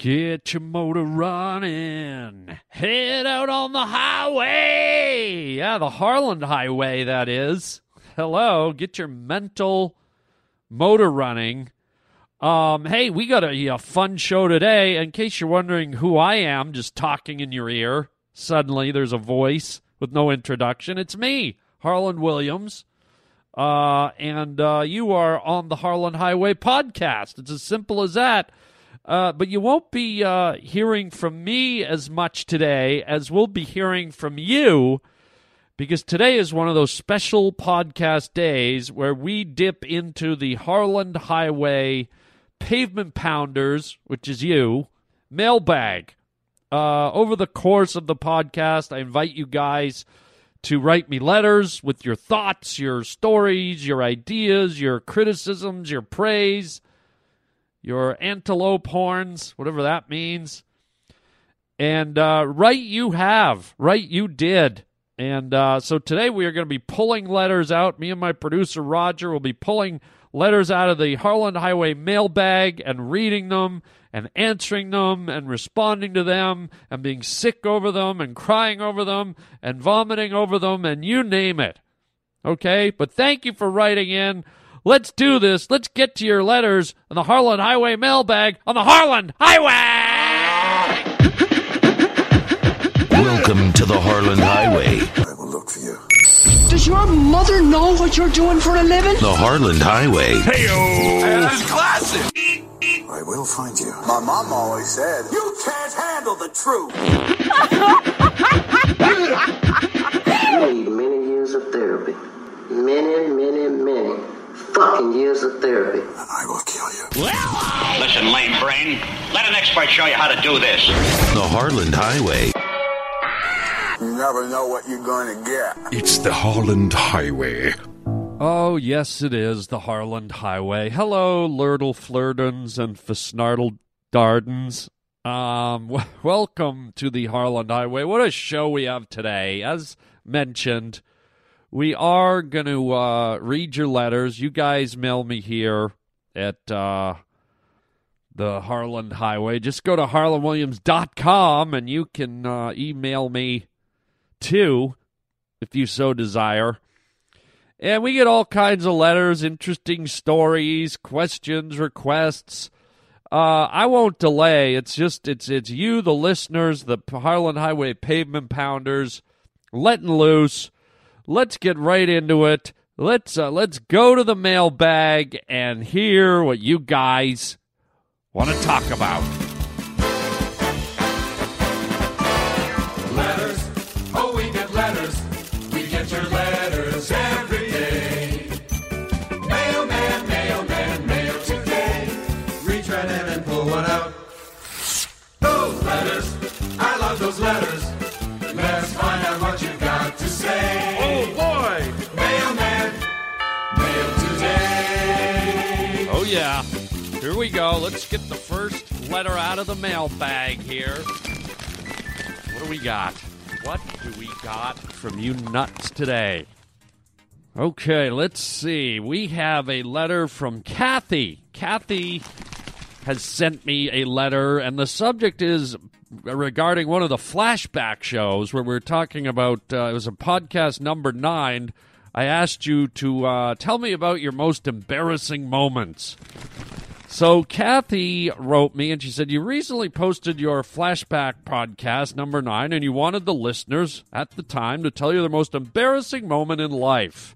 Get your motor running. Head out on the highway. Yeah, the Harland Highway, that is. Hello. Get your mental motor running. Um, hey, we got a, a fun show today. In case you're wondering who I am, just talking in your ear, suddenly there's a voice with no introduction. It's me, Harland Williams. Uh, and uh, you are on the Harland Highway podcast. It's as simple as that. Uh, but you won't be uh, hearing from me as much today as we'll be hearing from you because today is one of those special podcast days where we dip into the Harland Highway Pavement Pounders, which is you, mailbag. Uh, over the course of the podcast, I invite you guys to write me letters with your thoughts, your stories, your ideas, your criticisms, your praise your antelope horns, whatever that means. And uh, right you have, right you did. And uh, so today we are going to be pulling letters out. Me and my producer Roger will be pulling letters out of the Harland Highway mailbag and reading them and answering them and responding to them and being sick over them and crying over them and vomiting over them and you name it. Okay? But thank you for writing in. Let's do this. Let's get to your letters on the Harland Highway mailbag on the Harland Highway. Welcome to the Harland Highway. I will look for you. Does your mother know what you're doing for a living? The Harland Highway. Hey, That's classic. I will find you. My mom always said, You can't handle the truth. You need many years of therapy. Many, many, many fucking years of therapy. And I will kill you. Listen, lame brain. Let an expert show you how to do this. The Harland Highway. You never know what you're going to get. It's the Harland Highway. Oh, yes, it is the Harland Highway. Hello, Lurtle Flirtons and Fesnartle Dardens. Um, w- welcome to the Harland Highway. What a show we have today. As mentioned, we are going to uh, read your letters. You guys mail me here at uh, the Harland Highway. Just go to harlandwilliams.com and you can uh, email me too if you so desire. And we get all kinds of letters, interesting stories, questions, requests. Uh, I won't delay. It's just it's it's you, the listeners, the Harland Highway pavement pounders, letting loose. Let's get right into it. Let's uh, let's go to the mailbag and hear what you guys want to talk about. Yeah. Here we go. Let's get the first letter out of the mailbag here. What do we got? What do we got from you nuts today? Okay, let's see. We have a letter from Kathy. Kathy has sent me a letter, and the subject is regarding one of the flashback shows where we are talking about uh, it was a podcast number nine. I asked you to uh, tell me about your most embarrassing moments. So Kathy wrote me and she said you recently posted your flashback podcast number 9 and you wanted the listeners at the time to tell you their most embarrassing moment in life.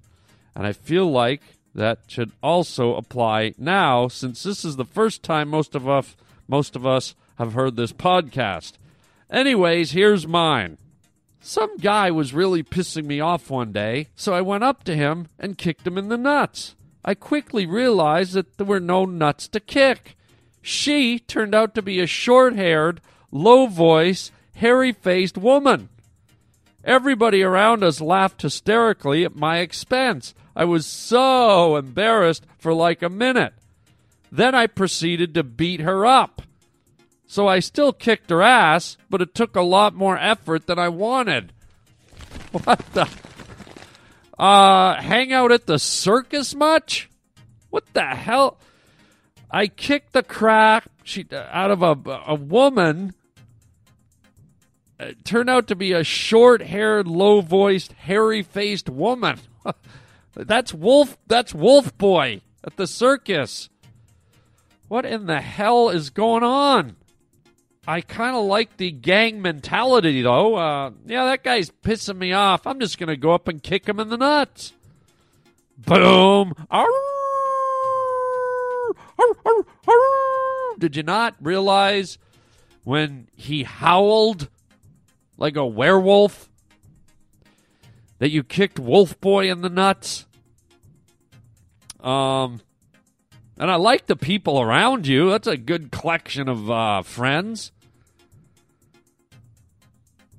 And I feel like that should also apply now since this is the first time most of us most of us have heard this podcast. Anyways, here's mine. Some guy was really pissing me off one day, so I went up to him and kicked him in the nuts. I quickly realized that there were no nuts to kick. She turned out to be a short haired, low voiced, hairy faced woman. Everybody around us laughed hysterically at my expense. I was so embarrassed for like a minute. Then I proceeded to beat her up. So I still kicked her ass, but it took a lot more effort than I wanted. What the? Uh, hang out at the circus much? What the hell? I kicked the crap she out of a a woman uh, turned out to be a short-haired, low-voiced, hairy-faced woman. that's Wolf. That's Wolf Boy at the circus. What in the hell is going on? I kind of like the gang mentality, though. Uh, yeah, that guy's pissing me off. I'm just going to go up and kick him in the nuts. Boom. Arr! Arr, arr, arr! Did you not realize when he howled like a werewolf that you kicked Wolf Boy in the nuts? Um, and I like the people around you. That's a good collection of uh, friends.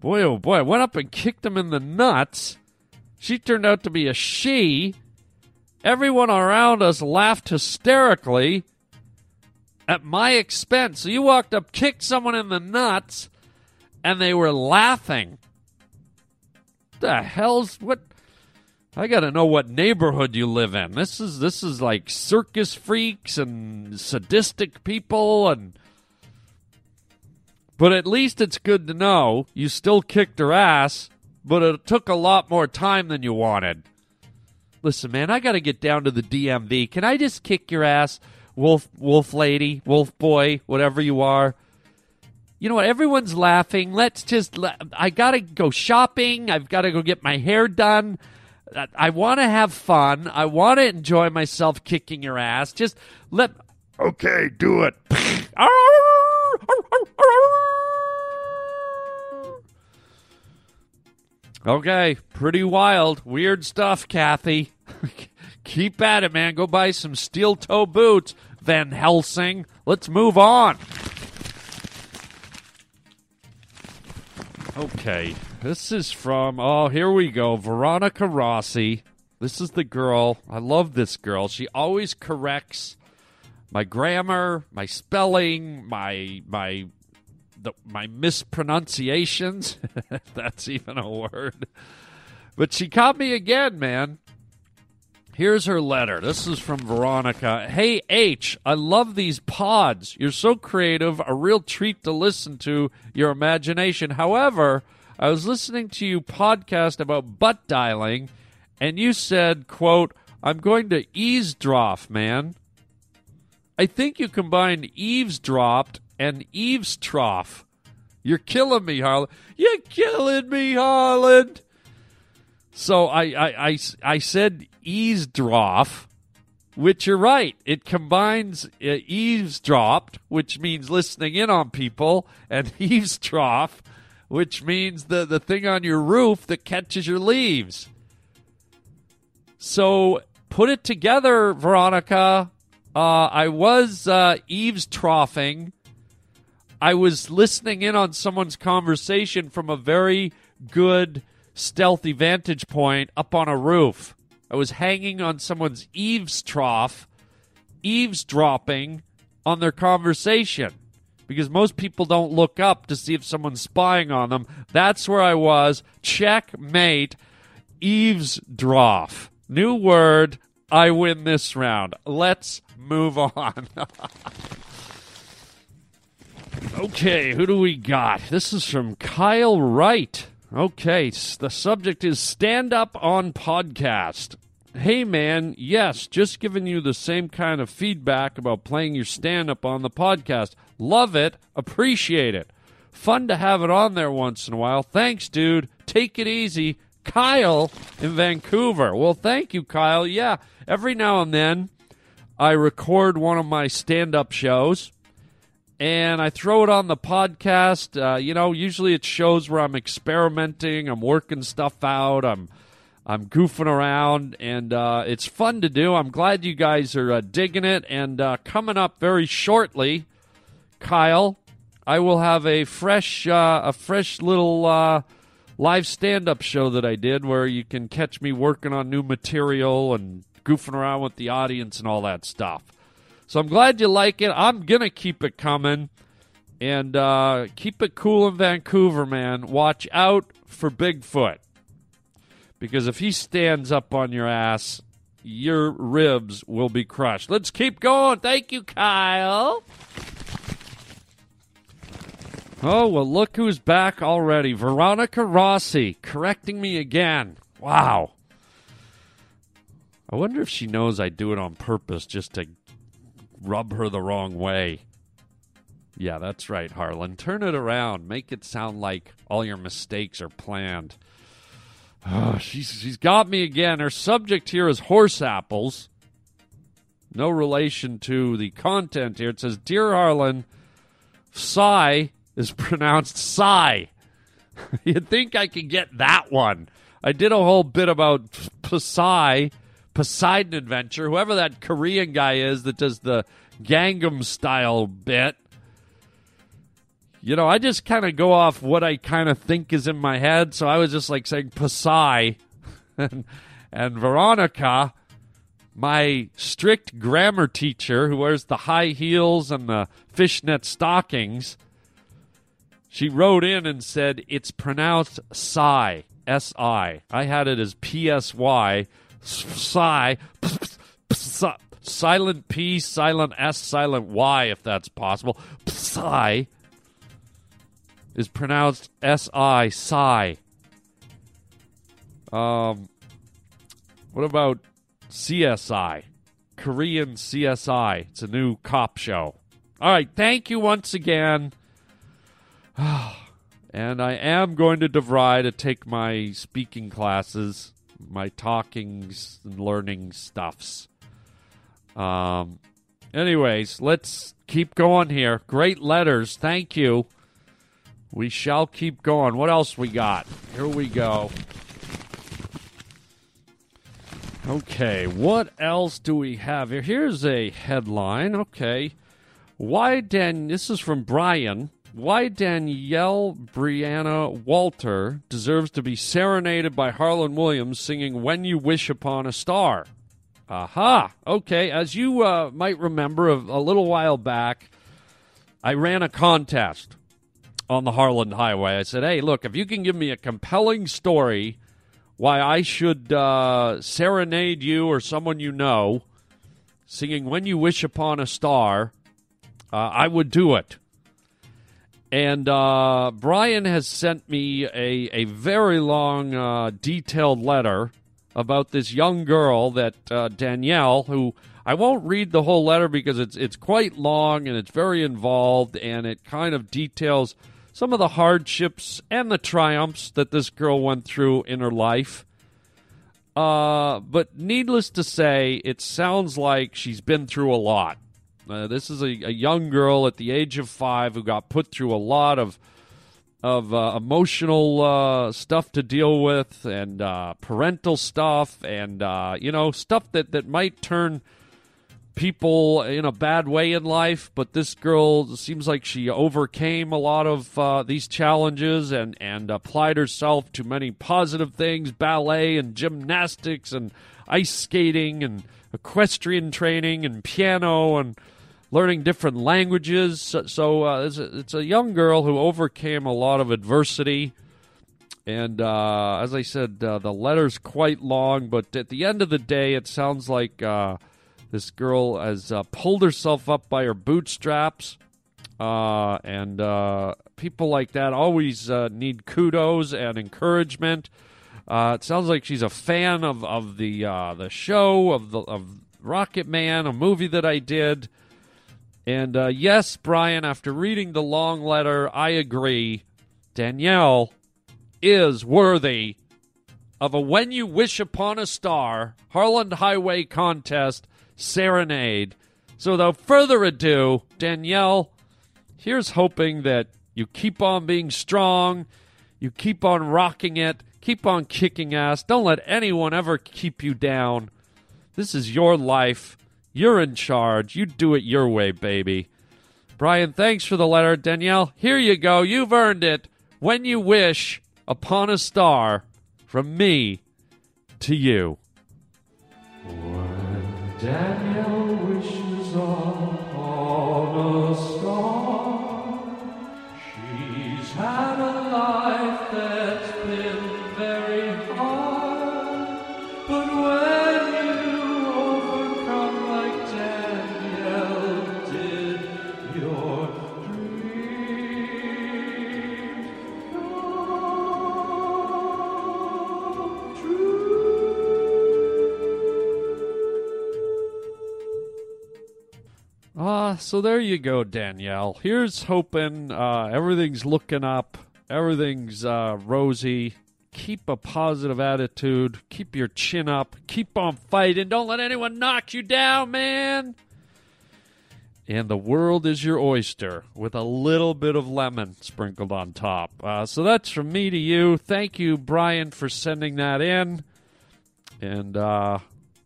Boy, oh boy, I went up and kicked him in the nuts. She turned out to be a she. Everyone around us laughed hysterically at my expense. So you walked up, kicked someone in the nuts, and they were laughing. The hell's what? I got to know what neighborhood you live in. This is this is like circus freaks and sadistic people and but at least it's good to know you still kicked her ass, but it took a lot more time than you wanted. Listen, man, I got to get down to the DMV. Can I just kick your ass, wolf wolf lady, wolf boy, whatever you are? You know what? Everyone's laughing. Let's just I got to go shopping. I've got to go get my hair done. I want to have fun. I want to enjoy myself kicking your ass. Just let. Okay, do it. Okay, pretty wild. Weird stuff, Kathy. Keep at it, man. Go buy some steel toe boots, Van Helsing. Let's move on. Okay, this is from, oh, here we go. Veronica Rossi. This is the girl. I love this girl. She always corrects my grammar, my spelling, my my the, my mispronunciations. That's even a word. But she caught me again, man. Here's her letter. This is from Veronica. Hey, H, I love these pods. You're so creative, a real treat to listen to your imagination. However, I was listening to you podcast about butt dialing, and you said, quote, I'm going to eavesdrop, man. I think you combined eavesdropped and eavesdrop. You're killing me, Harland. You're killing me, Harland. So I, I, I, I said eavesdrop, which you're right. It combines uh, eavesdropped, which means listening in on people, and eavesdrop, which means the, the thing on your roof that catches your leaves. So put it together, Veronica. Uh, I was uh, eavesdropping. I was listening in on someone's conversation from a very good stealthy vantage point up on a roof. I was hanging on someone's eaves trough, eavesdropping on their conversation because most people don't look up to see if someone's spying on them. That's where I was. Checkmate. Eavesdrop. New word. I win this round. Let's move on. okay, who do we got? This is from Kyle Wright. Okay, the subject is stand up on podcast. Hey man, yes, just giving you the same kind of feedback about playing your stand up on the podcast. Love it, appreciate it. Fun to have it on there once in a while. Thanks, dude. Take it easy. Kyle in Vancouver. Well, thank you, Kyle. Yeah, every now and then I record one of my stand up shows and I throw it on the podcast. Uh, you know, usually it's shows where I'm experimenting, I'm working stuff out, I'm I'm goofing around, and uh, it's fun to do. I'm glad you guys are uh, digging it. And uh, coming up very shortly, Kyle, I will have a fresh uh, a fresh little uh, live stand up show that I did where you can catch me working on new material and goofing around with the audience and all that stuff. So I'm glad you like it. I'm to keep it coming. And uh, keep it cool in Vancouver, man. Watch out for Bigfoot. Because if he stands up on your ass, your ribs will be crushed. Let's keep going. Thank you, Kyle. Oh, well, look who's back already. Veronica Rossi correcting me again. Wow. I wonder if she knows I do it on purpose just to rub her the wrong way. Yeah, that's right, Harland. Turn it around. Make it sound like all your mistakes are planned. Oh, she's, she's got me again. Her subject here is horse apples. No relation to the content here. It says, Dear Harland, Psy is pronounced Psy. You'd think I could get that one. I did a whole bit about Psy, Poseidon Adventure, whoever that Korean guy is that does the Gangnam style bit. You know, I just kind of go off what I kind of think is in my head. So I was just like saying Psy and, and Veronica, my strict grammar teacher who wears the high heels and the fishnet stockings, she wrote in and said it's pronounced Psy, S I. I had it as P S Y, Psy, silent P, silent S, silent Y, if that's possible. Psy is pronounced S I, Psy. Um, what about CSI? Korean CSI. It's a new cop show. All right, thank you once again. and I am going to DeVry to take my speaking classes, my talkings and learning stuffs. Um, anyways, let's keep going here. Great letters. Thank you. We shall keep going. What else we got? Here we go. Okay, what else do we have here? Here's a headline. Okay. Why Dan this is from Brian. Why Danielle Brianna Walter deserves to be serenaded by Harland Williams singing When You Wish Upon a Star. Aha. Okay, as you uh, might remember a, a little while back, I ran a contest on the Harland Highway. I said, "Hey, look, if you can give me a compelling story why I should uh, serenade you or someone you know singing When You Wish Upon a Star, uh, I would do it. And uh, Brian has sent me a, a very long, uh, detailed letter about this young girl that uh, Danielle, who I won't read the whole letter because it's it's quite long and it's very involved and it kind of details some of the hardships and the triumphs that this girl went through in her life. Uh, but needless to say, it sounds like she's been through a lot. Uh, this is a, a, young girl at the age of five who got put through a lot of of uh, emotional uh, stuff to deal with, and uh, parental stuff, and uh, you know stuff that that might turn people in a bad way in life, but this girl seems like she overcame a lot of uh, these challenges and and applied herself to many positive things, ballet and gymnastics and ice skating and equestrian training and piano and learning different languages. So, so uh, it's, a, it's, a, young girl who overcame a lot of adversity. And uh, as I said, uh, the letter's quite long, but at the end of the day, it sounds like uh, this girl has uh, pulled herself up by her bootstraps, uh, and uh, people like that always uh, need kudos and encouragement. Uh, it sounds like she's a fan of of the uh, the show of the of Rocket Man, a movie that I did. And yes, Brian, after reading the long letter, I agree. Danielle is worthy of a When You Wish Upon a Star Harland Highway contest serenade. So, without further ado, Danielle, here's hoping that you keep on being strong, you keep on rocking it, keep on kicking ass. Don't let anyone ever keep you down. This is your life. You're in charge. You do it your way, baby. Brian, thanks for the letter. Danielle, here you go. You've earned it. When you wish upon a star from me to you. Danielle so there you go, Danielle. Here's hoping uh, everything's looking up, everything's uh, rosy. Keep a positive attitude. Keep your chin up. Keep on fighting. Don't let anyone knock you down, man. And the world is your oyster with a little bit of lemon sprinkled on top. Uh, so that's from me to you. Thank you, Brian, for sending that in. And uh,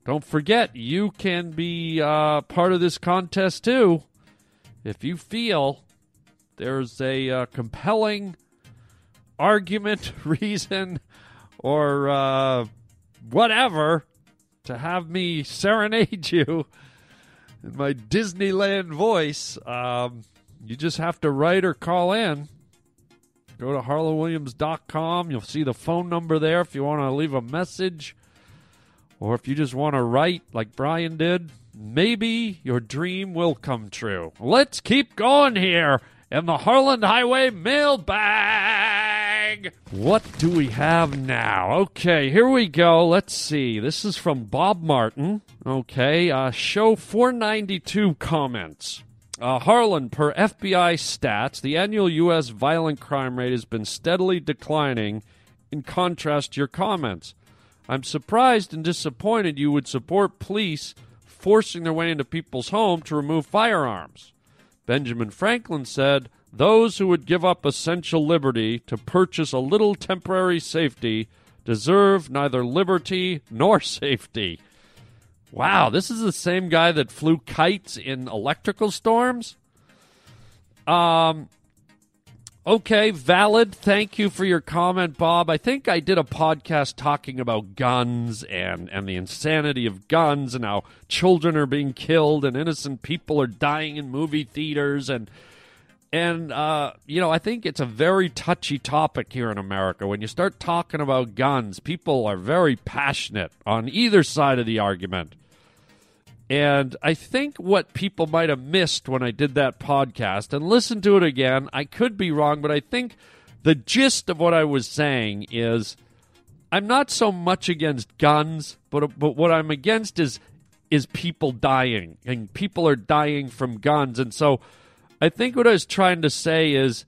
don't forget, you can be uh, part of this contest too. If you feel there's a uh, compelling argument, reason, or uh, whatever to have me serenade you in my Disneyland voice, um, you just have to write or call in. Go to harlandwilliams.com. You'll see the phone number there if you want to leave a message. Or if you just want to write like Brian did, maybe your dream will come true. Let's keep going here in the Harland Highway mailbag. What do we have now? Okay, here we go. Let's see. This is from Bob Martin. Okay, uh, show 492 comments. Uh, Harland, per FBI stats, the annual U.S. violent crime rate has been steadily declining in contrast to your comments. I'm surprised and disappointed you would support police forcing their way into people's home to remove firearms. Benjamin Franklin said, Those who would give up essential liberty to purchase a little temporary safety deserve neither liberty nor safety. Wow, this is the same guy that flew kites in electrical storms? Um, okay, valid. Thank you for your comment, Bob. I think I did a podcast talking about guns and, and the insanity of guns and how children are being killed and innocent people are dying in movie theaters and and uh, you know, I think it's a very touchy topic here in America. When you start talking about guns, people are very passionate on either side of the argument. And I think what people might have missed when I did that podcast and listen to it again, I could be wrong, but I think the gist of what I was saying is I'm not so much against guns, but but what I'm against is is people dying and people are dying from guns. And so I think what I was trying to say is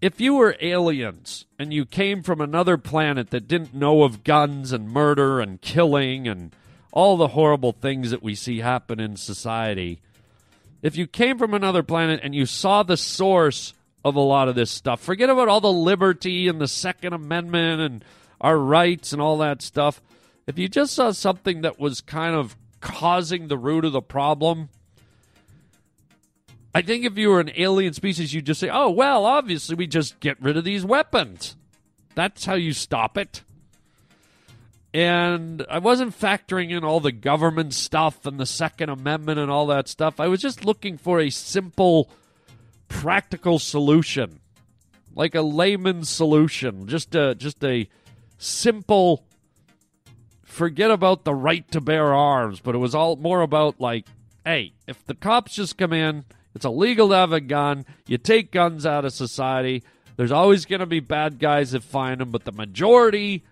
if you were aliens and you came from another planet that didn't know of guns and murder and killing and all the horrible things that we see happen in society, if you came from another planet and you saw the source of a lot of this stuff, forget about all the liberty and the Second Amendment and our rights and all that stuff. If you just saw something that was kind of causing the root of the problem, I think if you were an alien species, you'd just say, oh, well, obviously we just get rid of these weapons. That's how you stop it. And I wasn't factoring in all the government stuff and the Second Amendment and all that stuff. I was just looking for a simple, practical solution, like a layman's solution, just a just a simple. Forget about the right to bear arms, but it was all more about like, hey, if the cops just come in, it's illegal to have a gun. You take guns out of society. There's always going to be bad guys that find them, but the majority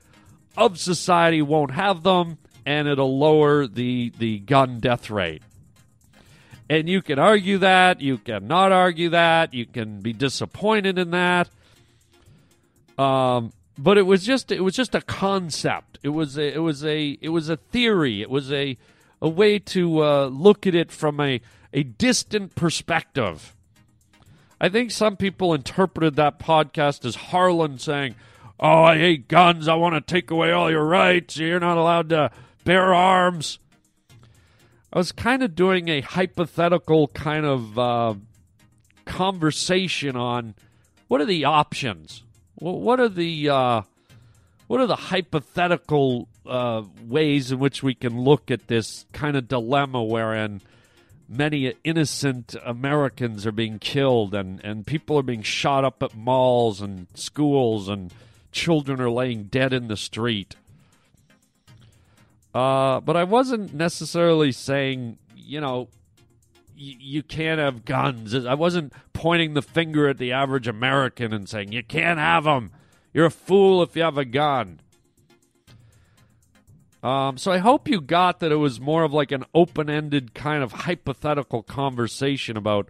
of society won't have them, and it'll lower the the gun death rate. And you can argue that, you can not argue that, you can be disappointed in that. Um, but it was just it was just a concept. It was a, it was a it was a theory. It was a a way to uh, look at it from a a distant perspective. I think some people interpreted that podcast as Harland saying, Oh, I hate guns. I want to take away all your rights. You're not allowed to bear arms. I was kind of doing a hypothetical kind of uh, conversation on what are the options? What are the uh, what are the hypothetical uh, ways in which we can look at this kind of dilemma wherein many innocent Americans are being killed and, and people are being shot up at malls and schools and children are laying dead in the street. Uh, but I wasn't necessarily saying, you know, y- you can't have guns. I wasn't pointing the finger at the average American and saying, you can't have them. You're a fool if you have a gun. Um, so I hope you got that it was more of like an open-ended kind of hypothetical conversation about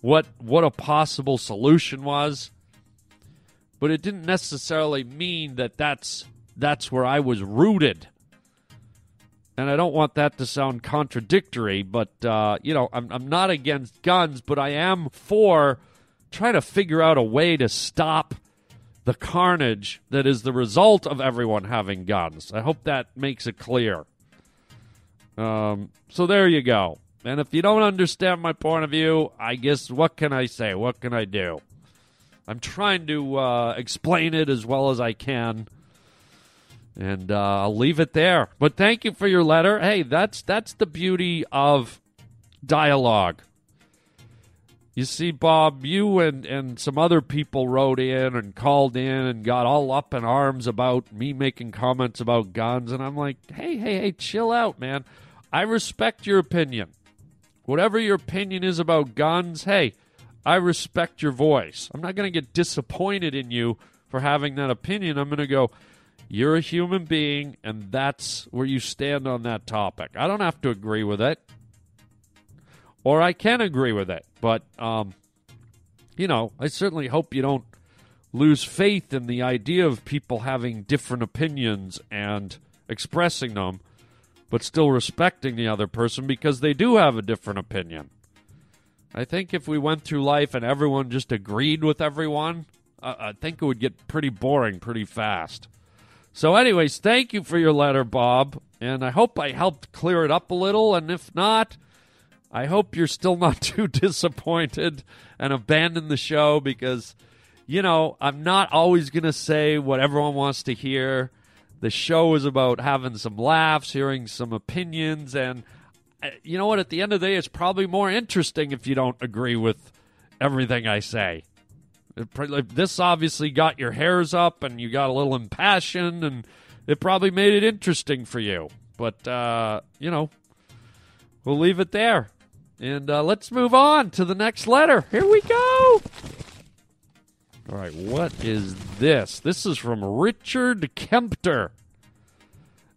what what a possible solution was. But it didn't necessarily mean that that's that's where I was rooted. And I don't want that to sound contradictory, but uh, you know, I'm I'm not against guns, but I am for trying to figure out a way to stop the carnage that is the result of everyone having guns. I hope that makes it clear. Um, so there you go. And if you don't understand my point of view, I guess what can I say? What can I do? I'm trying to uh, explain it as well as I can, and uh, I'll leave it there. But thank you for your letter. Hey, that's that's the beauty of dialogue. You see, Bob, you and, and some other people wrote in and called in and got all up in arms about me making comments about guns. And I'm like, hey, hey, hey, chill out, man. I respect your opinion. Whatever your opinion is about guns, hey, I respect your voice. I'm not going to get disappointed in you for having that opinion. I'm going to go, you're a human being, and that's where you stand on that topic. I don't have to agree with it or I can agree with it. But, um, you know, I certainly hope you don't lose faith in the idea of people having different opinions and expressing them, but still respecting the other person because they do have a different opinion. I think if we went through life and everyone just agreed with everyone, uh, I think it would get pretty boring pretty fast. So, anyways, thank you for your letter, Bob, and I hope I helped clear it up a little. And if not, I hope you're still not too disappointed and abandon the show because, you know, I'm not always going to say what everyone wants to hear. The show is about having some laughs, hearing some opinions, and you know what? At the end of the day, it's probably more interesting if you don't agree with everything I say. It This obviously got your hairs up and you got a little impassioned, and it probably made it interesting for you. But, uh, you know, we'll leave it there. And uh, let's move on to the next letter. Here we go. All right, what is this? This is from Richard Kempter.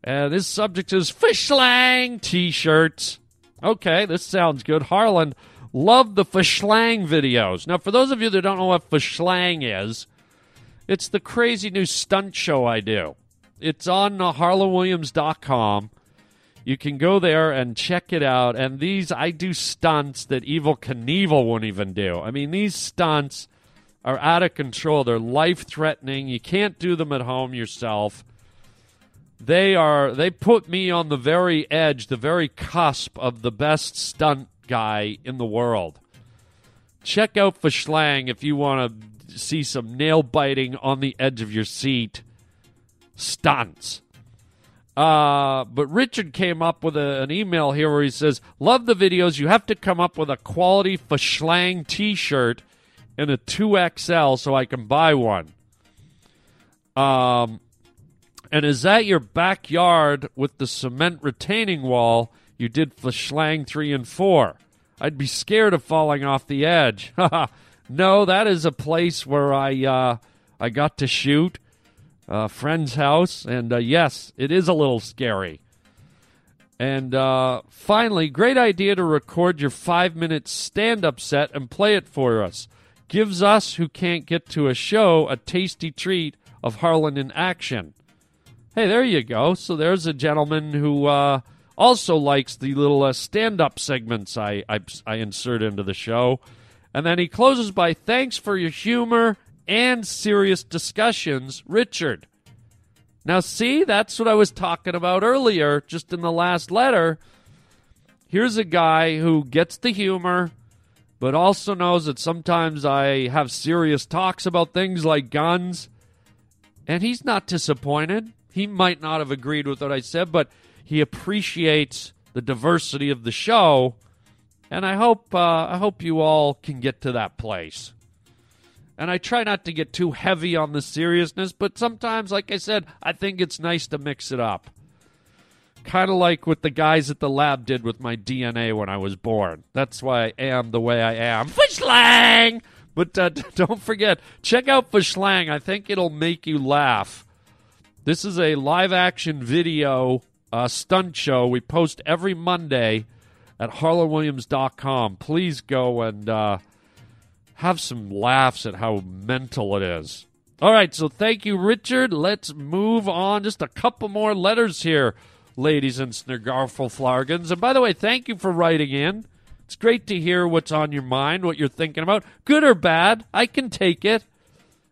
And this subject is Fishlang t shirts. Okay, this sounds good. Harland, love the Fishlang videos. Now, for those of you that don't know what Fishlang is, it's the crazy new stunt show I do. It's on uh, harlandwilliams.com. You can go there and check it out. And these, I do stunts that Evel Knievel wouldn't even do. I mean, these stunts are out of control. They're life threatening. You can't do them at home yourself. They are. They put me on the very edge, the very cusp of the best stunt guy in the world. Check out Fishlang if you want to see some nail biting on the edge of your seat stunts. Uh, but Richard came up with a, an email here where he says, Love the videos. You have to come up with a quality Fishlang t shirt in a 2XL so I can buy one. Um, and is that your backyard with the cement retaining wall you did Fishlang 3 and 4? I'd be scared of falling off the edge. no, that is a place where I uh, I got to shoot a friend's house, and uh, yes, it is a little scary. And uh, finally, great idea to record your five minute stand up set and play it for us. Gives us who can't get to a show a tasty treat of Harland in action. Hey, there you go. So there's a gentleman who uh, also likes the little uh, stand up segments I, I, I insert into the show. And then he closes by thanks for your humor and serious discussions, Richard. Now, see, that's what I was talking about earlier, just in the last letter. Here's a guy who gets the humor, but also knows that sometimes I have serious talks about things like guns. And he's not disappointed. He might not have agreed with what I said, but he appreciates the diversity of the show. And I hope uh, I hope you all can get to that place. And I try not to get too heavy on the seriousness, but sometimes, like I said, I think it's nice to mix it up. Kind of like what the guys at the lab did with my DNA when I was born. That's why I am the way I am. Fishlang! But uh, don't forget, check out Fishlang. I think it'll make you laugh. This is a live action video uh, stunt show. We post every Monday at harlandwilliams.com. Please go and uh, have some laughs at how mental it is. All right, so thank you, Richard. Let's move on. Just a couple more letters here, ladies and snargarful Flargans. And by the way, thank you for writing in. It's great to hear what's on your mind, what you're thinking about, good or bad. I can take it.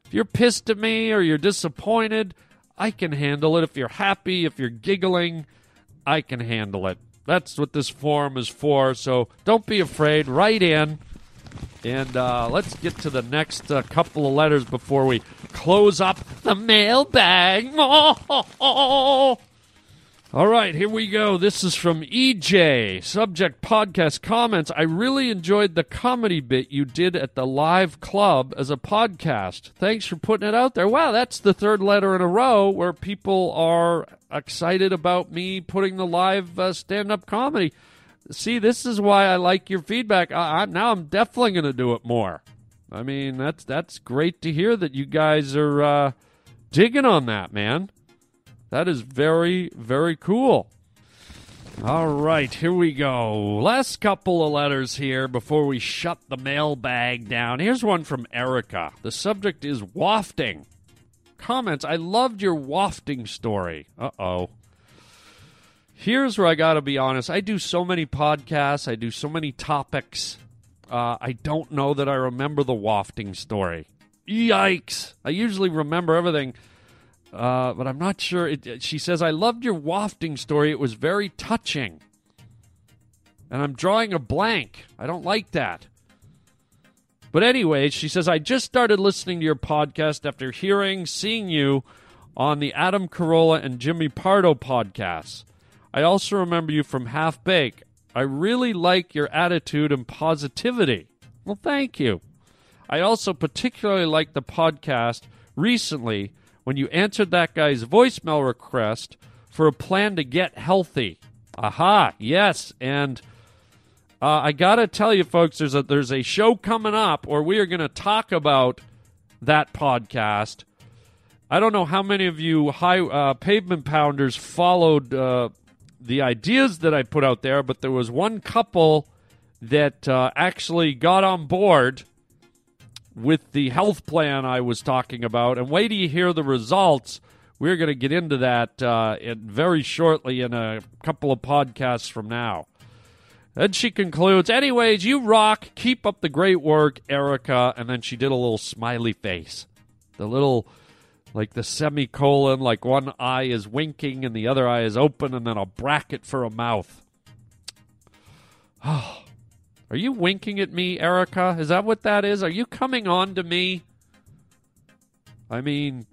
If you're pissed at me or you're disappointed, I can handle it. If you're happy, if you're giggling, I can handle it. That's what this forum is for. So don't be afraid. Write in. And uh, let's get to the next uh, couple of letters before we close up the mailbag. All right, here we go. This is from EJ. Subject podcast comments. I really enjoyed the comedy bit you did at the live club as a podcast. Thanks for putting it out there. Wow, that's the third letter in a row where people are excited about me putting the live uh, stand up comedy. See, this is why I like your feedback. I, I, now I'm definitely going to do it more. I mean, that's that's great to hear that you guys are uh, digging on that, man. That is very, very cool. All right, here we go. Last couple of letters here before we shut the mailbag down. Here's one from Erica. The subject is wafting. Comments I loved your wafting story. Uh oh. Here's where I got to be honest. I do so many podcasts, I do so many topics. Uh, I don't know that I remember the wafting story. Yikes. I usually remember everything uh, but I'm not sure. It, she says, I loved your wafting story. It was very touching. And I'm drawing a blank. I don't like that. But anyway, she says, I just started listening to your podcast after hearing, seeing you on the Adam Carolla and Jimmy Pardo podcasts. I also remember you from Half Bake. I really like your attitude and positivity. Well, thank you. I also particularly like the podcast recently when you answered that guy's voicemail request for a plan to get healthy. Aha, yes. And uh, I got to tell you, folks, there's a, there's a show coming up where we are going to talk about that podcast. I don't know how many of you high uh, pavement pounders followed uh, the ideas that I put out there, but there was one couple that uh, actually got on board with the health plan I was talking about. And wait till you hear the results. We're going to get into that uh, in very shortly in a couple of podcasts from now. And she concludes, anyways, you rock. Keep up the great work, Erica. And then she did a little smiley face. The little, like the semicolon, like one eye is winking and the other eye is open, and then a bracket for a mouth. Oh, Are you winking at me, Erica? Is that what that is? Are you coming on to me? I mean,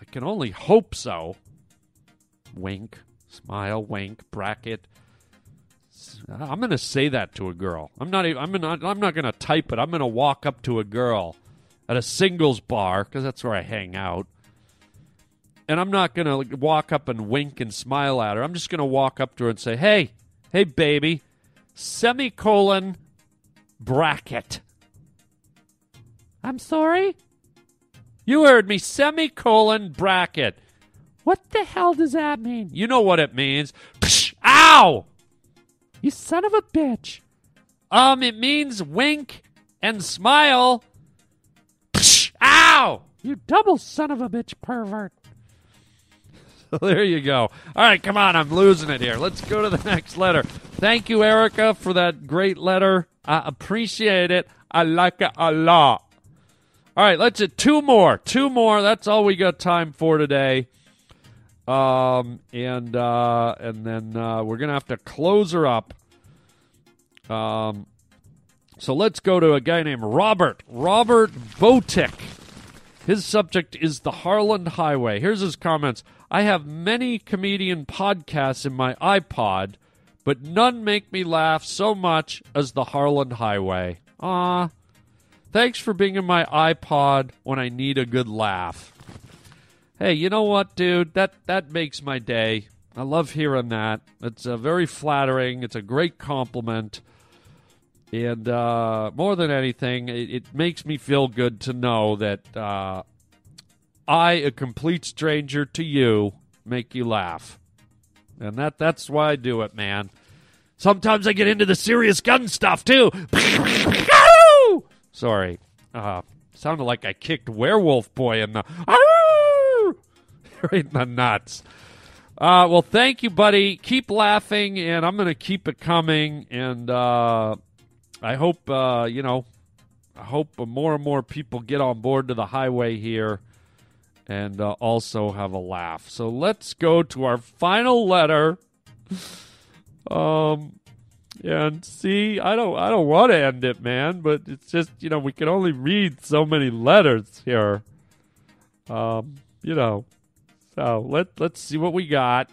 I can only hope so. Wink, smile, wink, bracket. I'm to say that to a girl. I'm not. I'm not. I'm not to type it. I'm to walk up to a girl at a singles bar because that's where I hang out. And I'm not going to walk up and wink and smile at her. I'm just to walk up to her and say, "Hey, hey, baby, semicolon bracket. I'm sorry? You heard me. Semicolon bracket. What the hell does that mean? You know what it means. Psh, ow! You son of a bitch. Um, it means wink and smile. Psh, ow! You double son of a bitch pervert. there you go. All right, come on. I'm losing it here. Let's go to the next letter. Thank you, Erica, for that great letter. I appreciate it. I like it a lot. All right, let's hit two more. Two more. That's all we got time for today. Um, and uh, and then uh, we're gonna have to close her up. Um, so let's go to a guy named Robert. Robert Botick. His subject is the Harland Highway. Here's his comments. I have many comedian podcasts in my iPod but none make me laugh so much as the Harland Highway. Ah, thanks for being in my iPod when I need a good laugh. Hey, you know what, dude? That that makes my day. I love hearing that. It's uh, very flattering. It's a great compliment. And uh, more than anything, it, it, makes me feel good to know that uh, I, a complete stranger to you, make you laugh. And that that's why I do it, man. Sometimes I get into the serious gun stuff too. Sorry, uh, sounded like I kicked Werewolf Boy in the right in the nuts. Uh, well, thank you, buddy. Keep laughing, and I'm going to keep it coming. And uh, I hope uh, you know, I hope more and more people get on board to the highway here, and uh, also have a laugh. So let's go to our final letter. Um, and see, I don't, I don't want to end it, man. But it's just you know we can only read so many letters here. Um, you know. So let let's see what we got.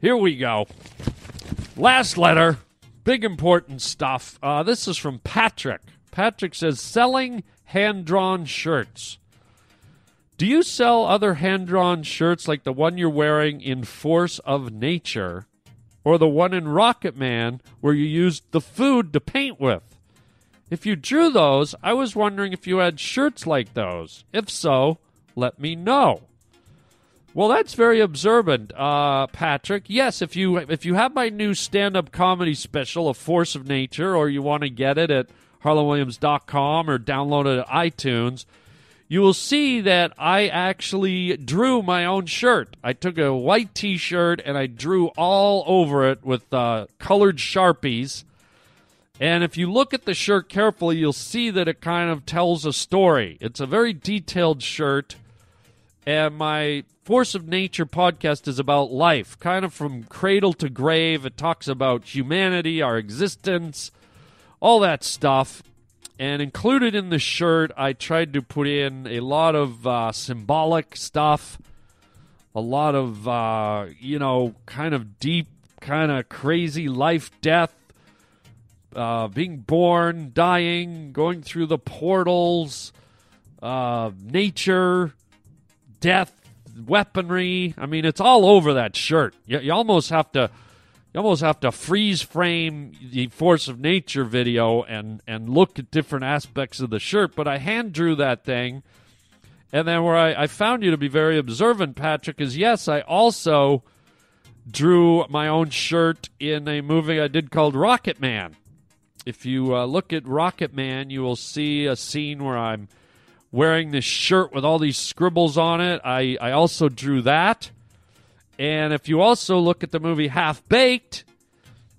Here we go. Last letter, big important stuff. Uh, this is from Patrick. Patrick says selling hand drawn shirts. Do you sell other hand drawn shirts like the one you're wearing in Force of Nature, or the one in Rocket Man where you used the food to paint with? If you drew those, I was wondering if you had shirts like those. If so, let me know. Well, that's very observant, uh, Patrick. Yes, if you if you have my new stand-up comedy special, A Force of Nature, or you want to get it at harlandwilliams.com or download it at iTunes, you will see that I actually drew my own shirt. I took a white T-shirt and I drew all over it with uh, colored sharpies. And if you look at the shirt carefully, you'll see that it kind of tells a story. It's a very detailed shirt. And my Force of Nature podcast is about life, kind of from cradle to grave. It talks about humanity, our existence, all that stuff. And included in the shirt, I tried to put in a lot of uh, symbolic stuff, a lot of, uh, you know, kind of deep, kind of crazy life, death, uh, being born, dying, going through the portals, uh, nature, death, weaponry. I mean, it's all over that shirt. You, you almost have to, you almost have to freeze frame the force of nature video and and look at different aspects of the shirt. But I hand drew that thing, and then where I, I found you to be very observant, Patrick, is yes, I also drew my own shirt in a movie I did called Rocket Man if you uh, look at Rocket Man, you will see a scene where I'm wearing this shirt with all these scribbles on it. I, I also drew that. And if you also look at the movie Half Baked,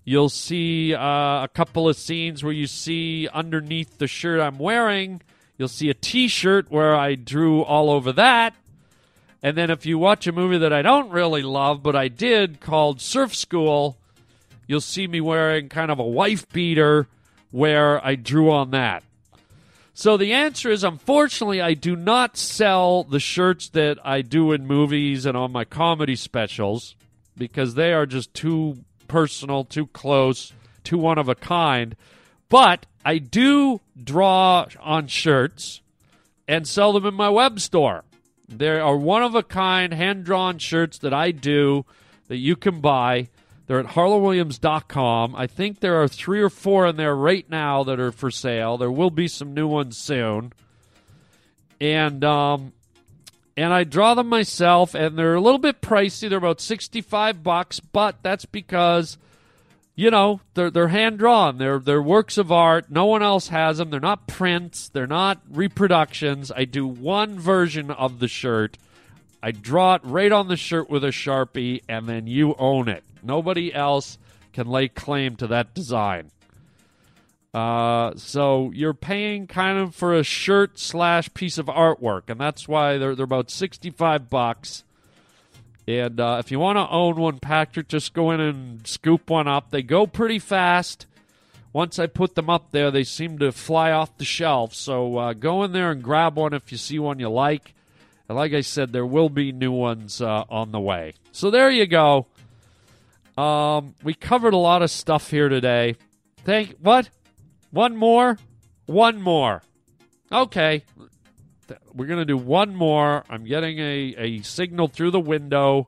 you'll see uh, a couple of scenes where you see underneath the shirt I'm wearing, you'll see a t shirt where I drew all over that. And then if you watch a movie that I don't really love, but I did called Surf School, you'll see me wearing kind of a wife beater where I drew on that. So the answer is unfortunately, I do not sell the shirts that I do in movies and on my comedy specials because they are just too personal, too close, too one of a kind. But I do draw on shirts and sell them in my web store. There are one of a kind hand drawn shirts that I do that you can buy. They're at harlandwilliams.com. I think there are three or four in there right now that are for sale. There will be some new ones soon. And um and I draw them myself and they're a little bit pricey. They're about 65 bucks, but that's because you know, they're they're hand drawn. They're they're works of art. No one else has them. They're not prints. They're not reproductions. I do one version of the shirt. I draw it right on the shirt with a sharpie, and then you own it. Nobody else can lay claim to that design. Uh, so you're paying kind of for a shirt slash piece of artwork, and that's why they're they're about sixty five bucks. And uh, if you want to own one, Patrick, just go in and scoop one up. They go pretty fast. Once I put them up there, they seem to fly off the shelf. So uh, go in there and grab one if you see one you like. And like I said, there will be new ones uh, on the way. So there you go. Um, we covered a lot of stuff here today. Thank what? One more? One more. Okay. We're going to do one more. I'm getting a, a signal through the window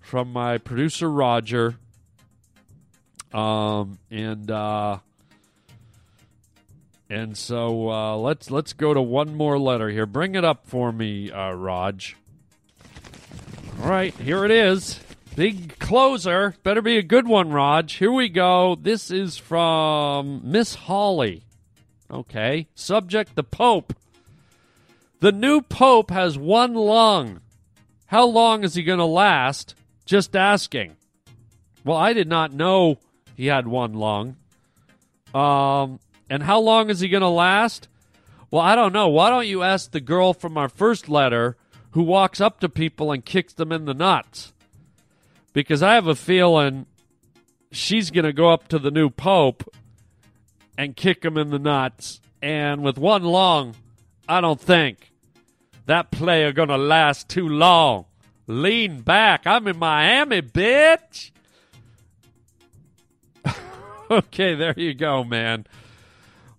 from my producer, Roger. Um, and, uh, and so uh, let's let's go to one more letter here. Bring it up for me, uh, Raj. All right, here it is. Big closer. Better be a good one, Raj. Here we go. This is from Miss Holly. Okay. Subject the Pope. The new Pope has one lung. How long is he going to last? Just asking. Well, I did not know he had one lung. Um, and how long is he going to last? Well, I don't know. Why don't you ask the girl from our first letter who walks up to people and kicks them in the nuts? Because I have a feeling she's going to go up to the new pope and kick him in the nuts. And with one long, I don't think that play is going to last too long. Lean back. I'm in Miami, bitch. okay, there you go, man.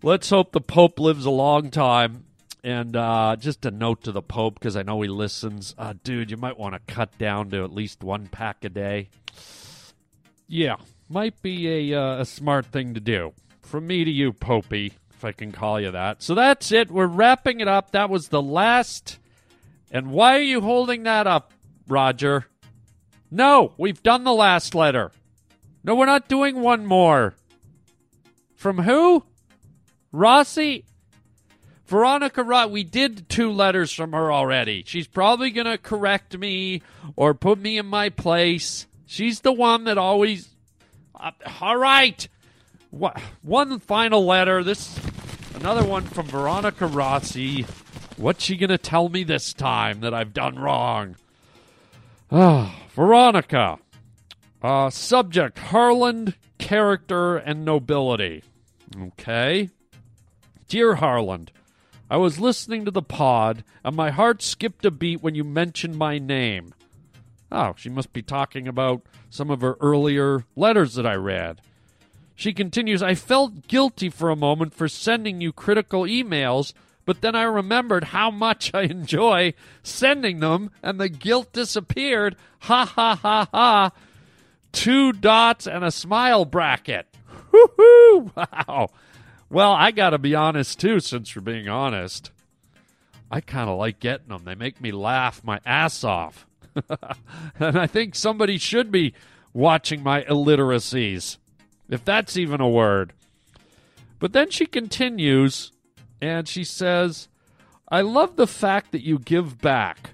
Let's hope the Pope lives a long time. And uh, just a note to the Pope, because I know he listens. Uh, dude, you might want to cut down to at least one pack a day. Yeah, might be a, uh, a smart thing to do. From me to you, Popey, if I can call you that. So that's it. We're wrapping it up. That was the last. And why are you holding that up, Roger? No, we've done the last letter. No, we're not doing one more. From who? Rossi? Veronica Rott, we did two letters from her already. She's probably going to correct me or put me in my place. She's the one that always. Uh, all right. What, one final letter. This another one from Veronica Rossi. What's she going to tell me this time that I've done wrong? Ah, Veronica. Uh, subject Harland, character, and nobility. Okay. Dear Harland, I was listening to the pod, and my heart skipped a beat when you mentioned my name. Oh, she must be talking about some of her earlier letters that I read. She continues, I felt guilty for a moment for sending you critical emails, but then I remembered how much I enjoy sending them, and the guilt disappeared. Ha ha ha ha. Two dots and a smile bracket. Woohoo! Wow. Well, I got to be honest too, since you're being honest. I kind of like getting them. They make me laugh my ass off. and I think somebody should be watching my illiteracies, if that's even a word. But then she continues and she says, I love the fact that you give back.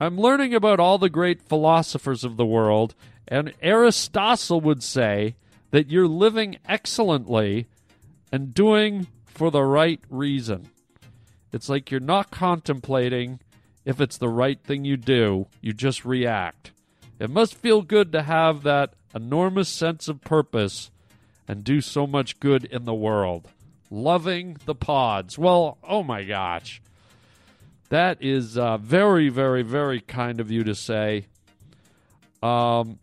I'm learning about all the great philosophers of the world, and Aristotle would say that you're living excellently and doing for the right reason. It's like you're not contemplating if it's the right thing you do, you just react. It must feel good to have that enormous sense of purpose and do so much good in the world. Loving the pods. Well, oh my gosh. That is uh, very, very, very kind of you to say. Um,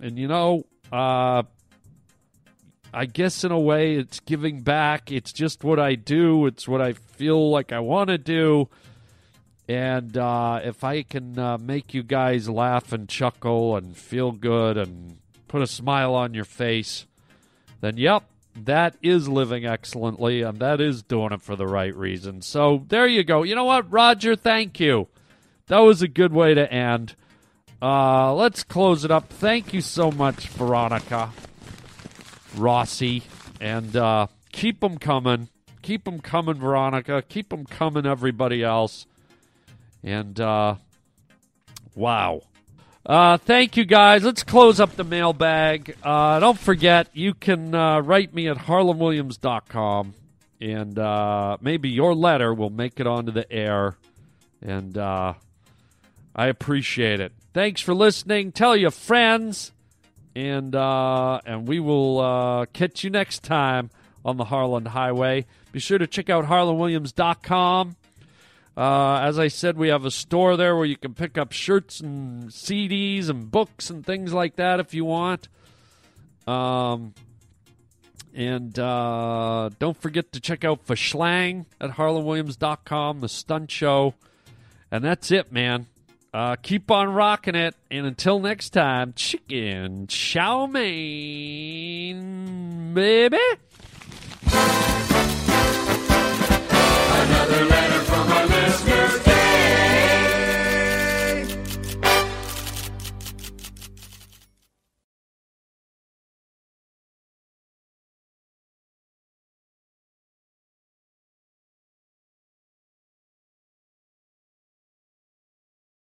and you know, uh, I guess in a way it's giving back. It's just what I do. It's what I feel like I want to do. And uh, if I can uh, make you guys laugh and chuckle and feel good and put a smile on your face, then yep, that is living excellently and that is doing it for the right reason. So there you go. You know what, Roger? Thank you. That was a good way to end. Uh, let's close it up. Thank you so much, Veronica. Rossi, and uh, keep them coming. Keep them coming, Veronica. Keep them coming, everybody else. And uh, wow. Uh, thank you, guys. Let's close up the mailbag. Uh, don't forget, you can uh, write me at harlandwilliams.com, and uh, maybe your letter will make it onto the air. And uh, I appreciate it. Thanks for listening. Tell your friends and uh, and we will uh, catch you next time on the Harland Highway. Be sure to check out harlandwilliams.com. Uh, as I said, we have a store there where you can pick up shirts and CDs and books and things like that if you want. Um, and uh, don't forget to check out Verschlang at harlandwilliams.com, the stunt show. And that's it, man. Uh, keep on rocking it. And until next time, chicken chow mein, baby. Another land.